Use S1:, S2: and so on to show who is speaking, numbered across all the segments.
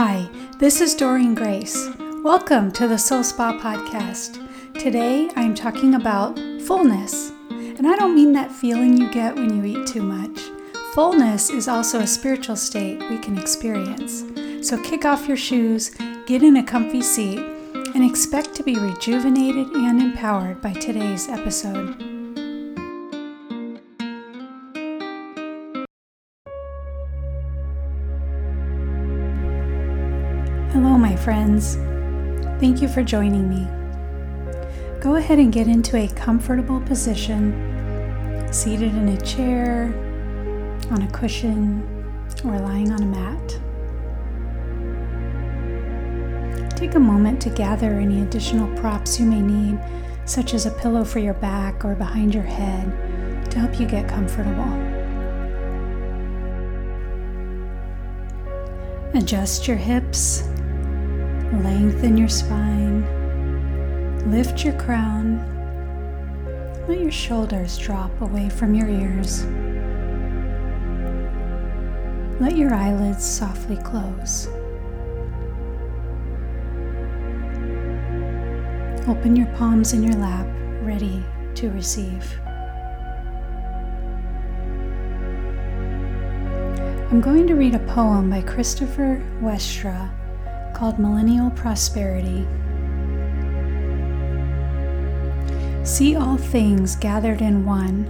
S1: Hi, this is Doreen Grace. Welcome to the Soul Spa Podcast. Today I'm talking about fullness. And I don't mean that feeling you get when you eat too much. Fullness is also a spiritual state we can experience. So kick off your shoes, get in a comfy seat, and expect to be rejuvenated and empowered by today's episode. Friends. Thank you for joining me. Go ahead and get into a comfortable position, seated in a chair, on a cushion, or lying on a mat. Take a moment to gather any additional props you may need, such as a pillow for your back or behind your head, to help you get comfortable. Adjust your hips Lengthen your spine. Lift your crown. Let your shoulders drop away from your ears. Let your eyelids softly close. Open your palms in your lap, ready to receive. I'm going to read a poem by Christopher Westra called Millennial Prosperity. See all things gathered in one.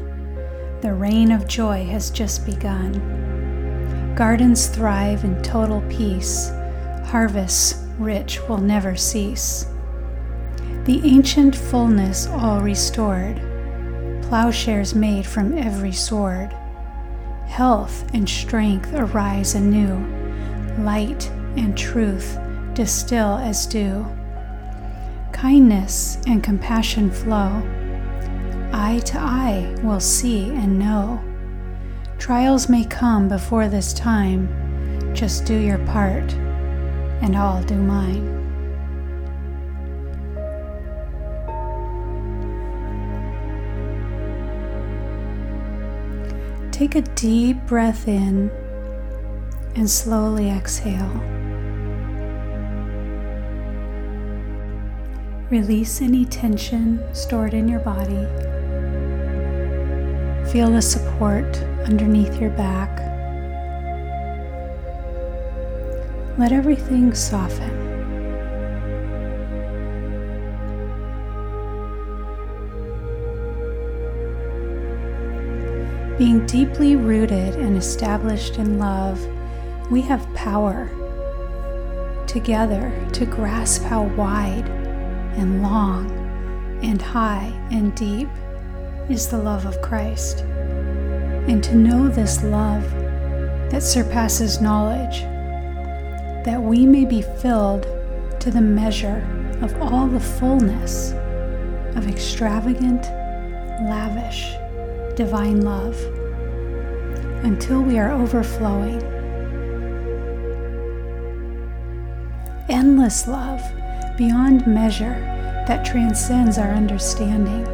S1: The reign of joy has just begun. Gardens thrive in total peace. Harvests rich will never cease. The ancient fullness all restored. Plowshares made from every sword. Health and strength arise anew. Light and truth distill as dew. Kindness and compassion flow. Eye to eye will see and know. Trials may come before this time. Just do your part, and I'll do mine. Take a deep breath in and slowly exhale. Release any tension stored in your body. Feel the support underneath your back. Let everything soften. Being deeply rooted and established in love, we have power together to grasp how wide and long and high and deep is the love of Christ. And to know this love that surpasses knowledge, that we may be filled to the measure of all the fullness of extravagant, lavish, divine love, until we are overflowing. Endless love beyond measure that transcends our understanding.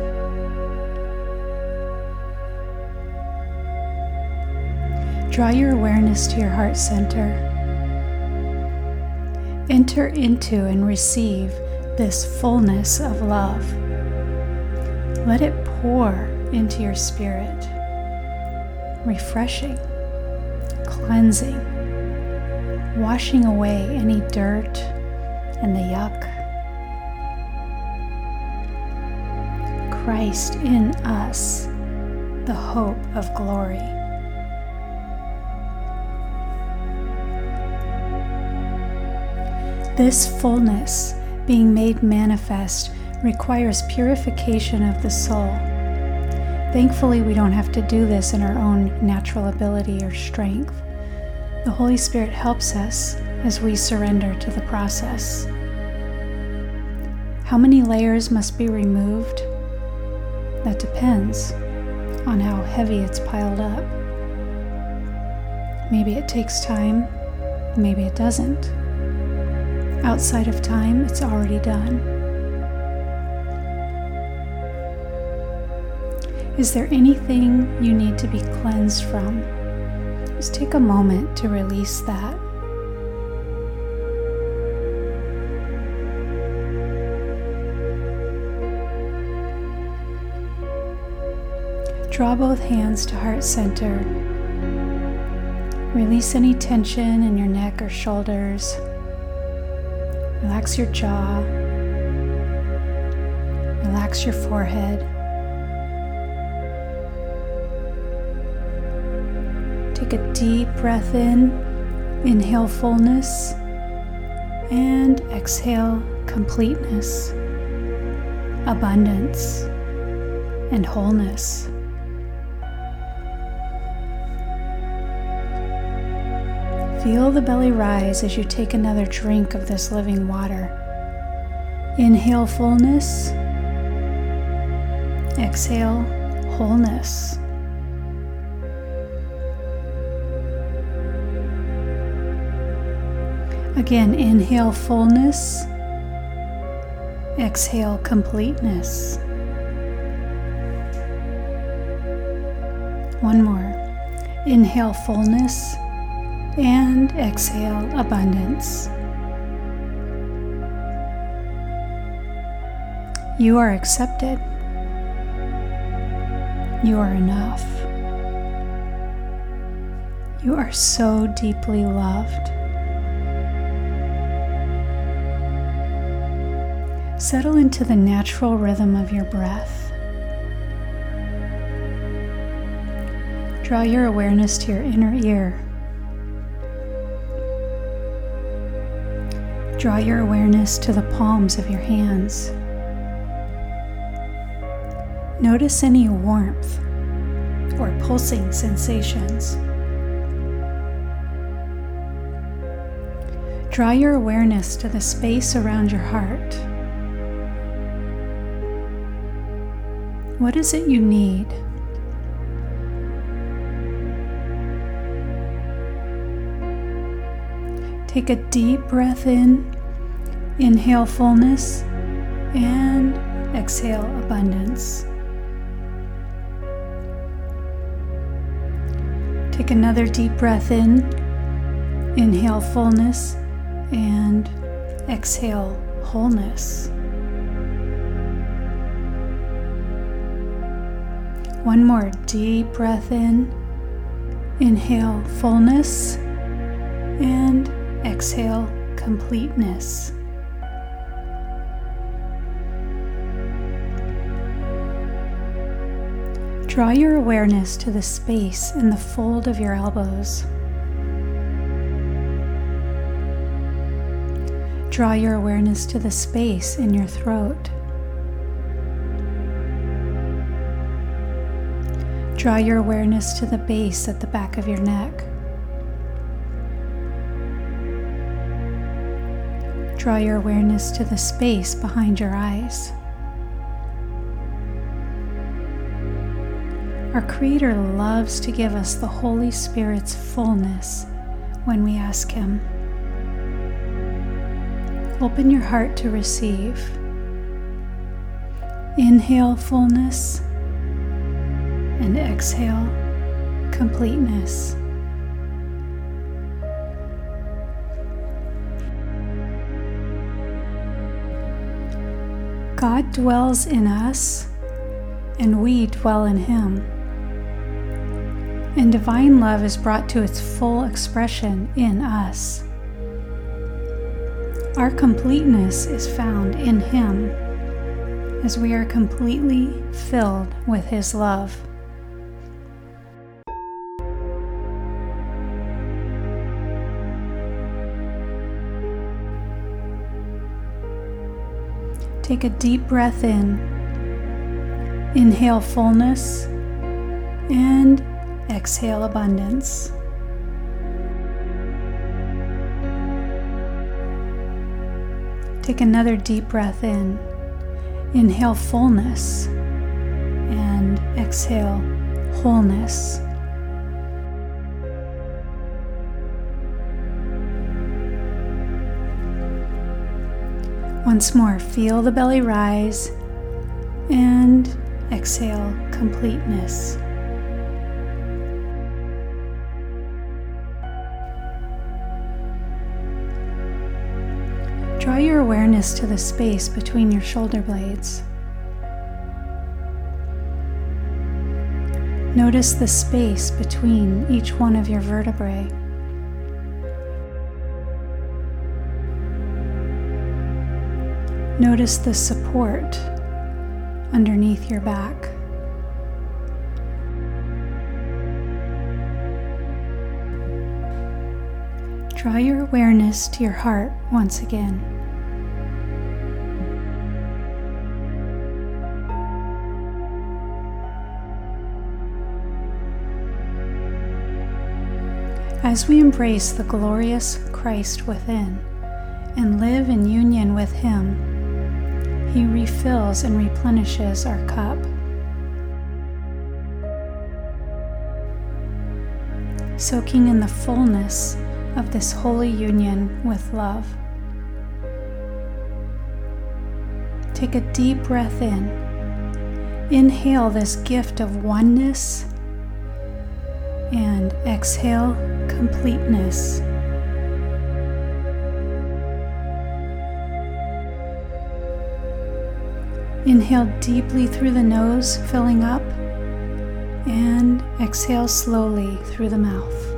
S1: Draw your awareness to your heart center. Enter into and receive this fullness of love. Let it pour into your spirit, refreshing, cleansing, washing away any dirt and the yuck. Christ in us, the hope of glory. This fullness, being made manifest, requires purification of the soul. Thankfully, we don't have to do this in our own natural ability or strength. The Holy Spirit helps us as we surrender to the process. How many layers must be removed? That depends on how heavy it's piled up. Maybe it takes time, maybe it doesn't. Outside of time, it's already done. Is there anything you need to be cleansed from? Just take a moment to release that. Draw both hands to heart center. Release any tension in your neck or shoulders. Relax your jaw. Relax your forehead. Take a deep breath in. Inhale fullness and exhale completeness, abundance, and wholeness. Feel the belly rise as you take another drink of this living water. Inhale fullness, exhale wholeness. Again, inhale fullness, exhale completeness. One more. Inhale fullness and exhale abundance. You are accepted. You are enough. You are so deeply loved. Settle into the natural rhythm of your breath. Draw your awareness to your inner ear. Draw your awareness to the palms of your hands. Notice any warmth or pulsing sensations. Draw your awareness to the space around your heart. What is it you need? Take a deep breath in Inhale fullness and exhale abundance. Take another deep breath in. Inhale fullness and exhale wholeness. One more deep breath in. Inhale fullness and exhale completeness. Draw your awareness to the space in the fold of your elbows. Draw your awareness to the space in your throat. Draw your awareness to the base at the back of your neck. Draw your awareness to the space behind your eyes. Our Creator loves to give us the Holy Spirit's fullness when we ask Him. Open your heart to receive. Inhale fullness and exhale completeness. God dwells in us and we dwell in Him and divine love is brought to its full expression in us. Our completeness is found in Him as we are completely filled with His love. Take a deep breath in. Inhale fullness and Exhale abundance. Take another deep breath in. Inhale fullness and exhale wholeness. Once more, feel the belly rise and exhale completeness. Draw your awareness to the space between your shoulder blades. Notice the space between each one of your vertebrae. Notice the support underneath your back. Draw your awareness to your heart once again. As we embrace the glorious Christ within and live in union with Him, He refills and replenishes our cup. Soaking in the fullness of this holy union with love. Take a deep breath in. Inhale this gift of oneness and exhale completeness. Inhale deeply through the nose, filling up, and exhale slowly through the mouth.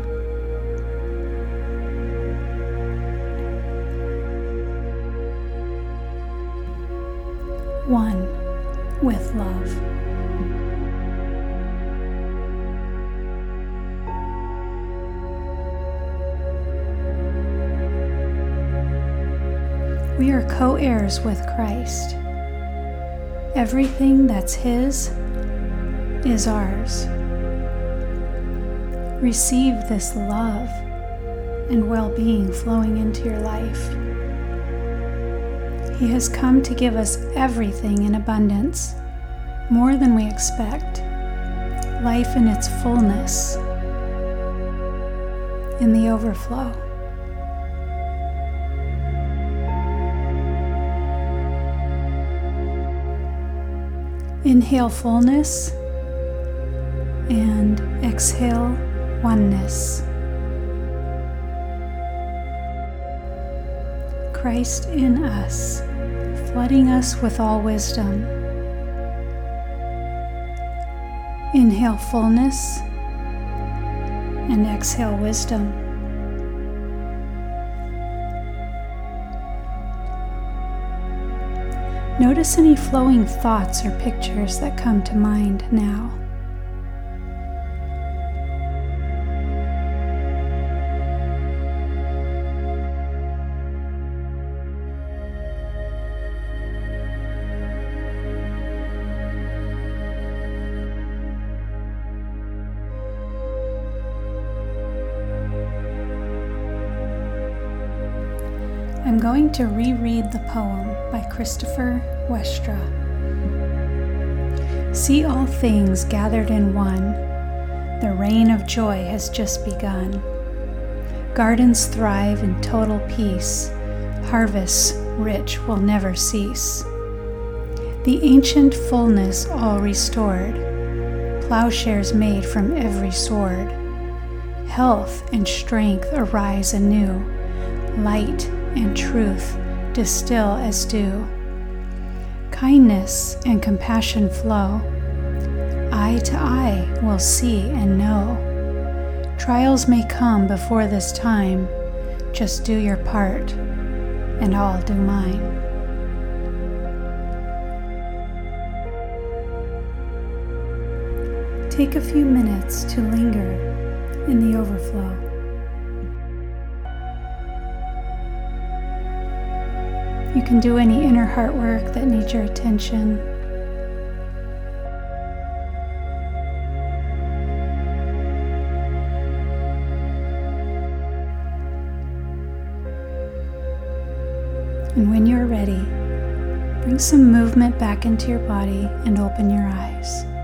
S1: Co heirs with Christ. Everything that's His is ours. Receive this love and well being flowing into your life. He has come to give us everything in abundance, more than we expect, life in its fullness, in the overflow. Inhale fullness and exhale oneness. Christ in us, flooding us with all wisdom. Inhale fullness and exhale wisdom. Notice any flowing thoughts or pictures that come to mind now. Going to reread the poem by Christopher Westra. See all things gathered in one. The reign of joy has just begun. Gardens thrive in total peace. Harvests rich will never cease. The ancient fullness all restored. Plowshares made from every sword. Health and strength arise anew. Light and truth distill as dew. Kindness and compassion flow. Eye to eye will see and know. Trials may come before this time. Just do your part, and I'll do mine. Take a few minutes to linger in the overflow. Can do any inner heart work that needs your attention. And when you're ready, bring some movement back into your body and open your eyes.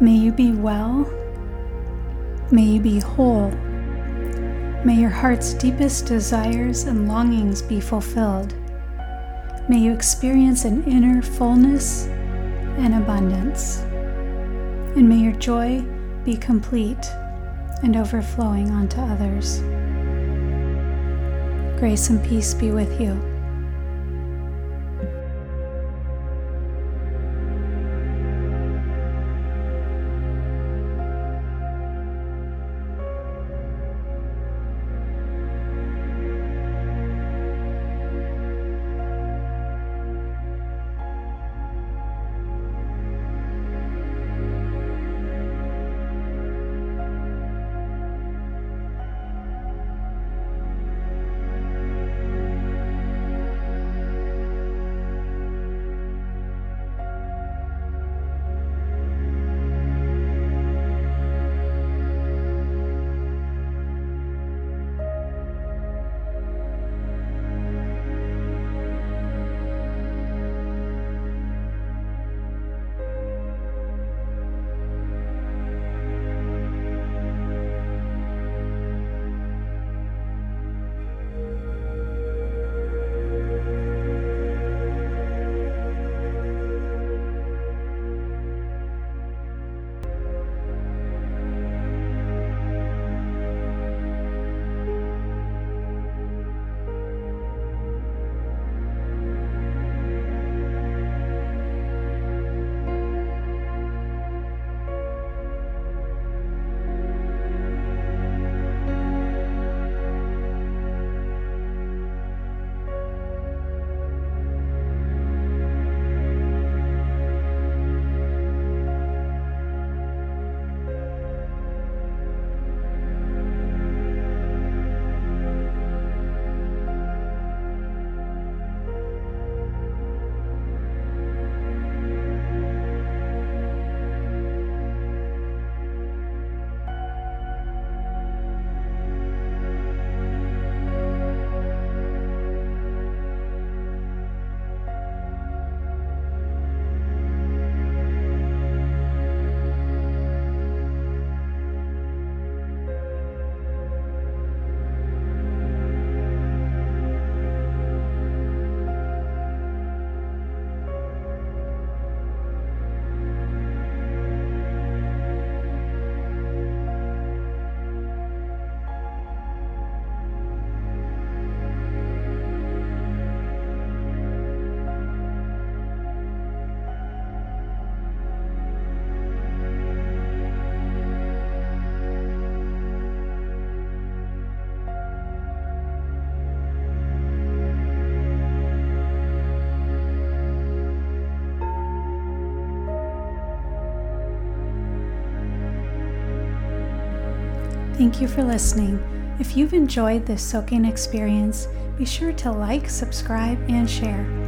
S1: May you be well. May you be whole. May your heart's deepest desires and longings be fulfilled. May you experience an inner fullness and abundance. And may your joy be complete and overflowing onto others. Grace and peace be with you. Thank you for listening. If you've enjoyed this soaking experience, be sure to like, subscribe, and share.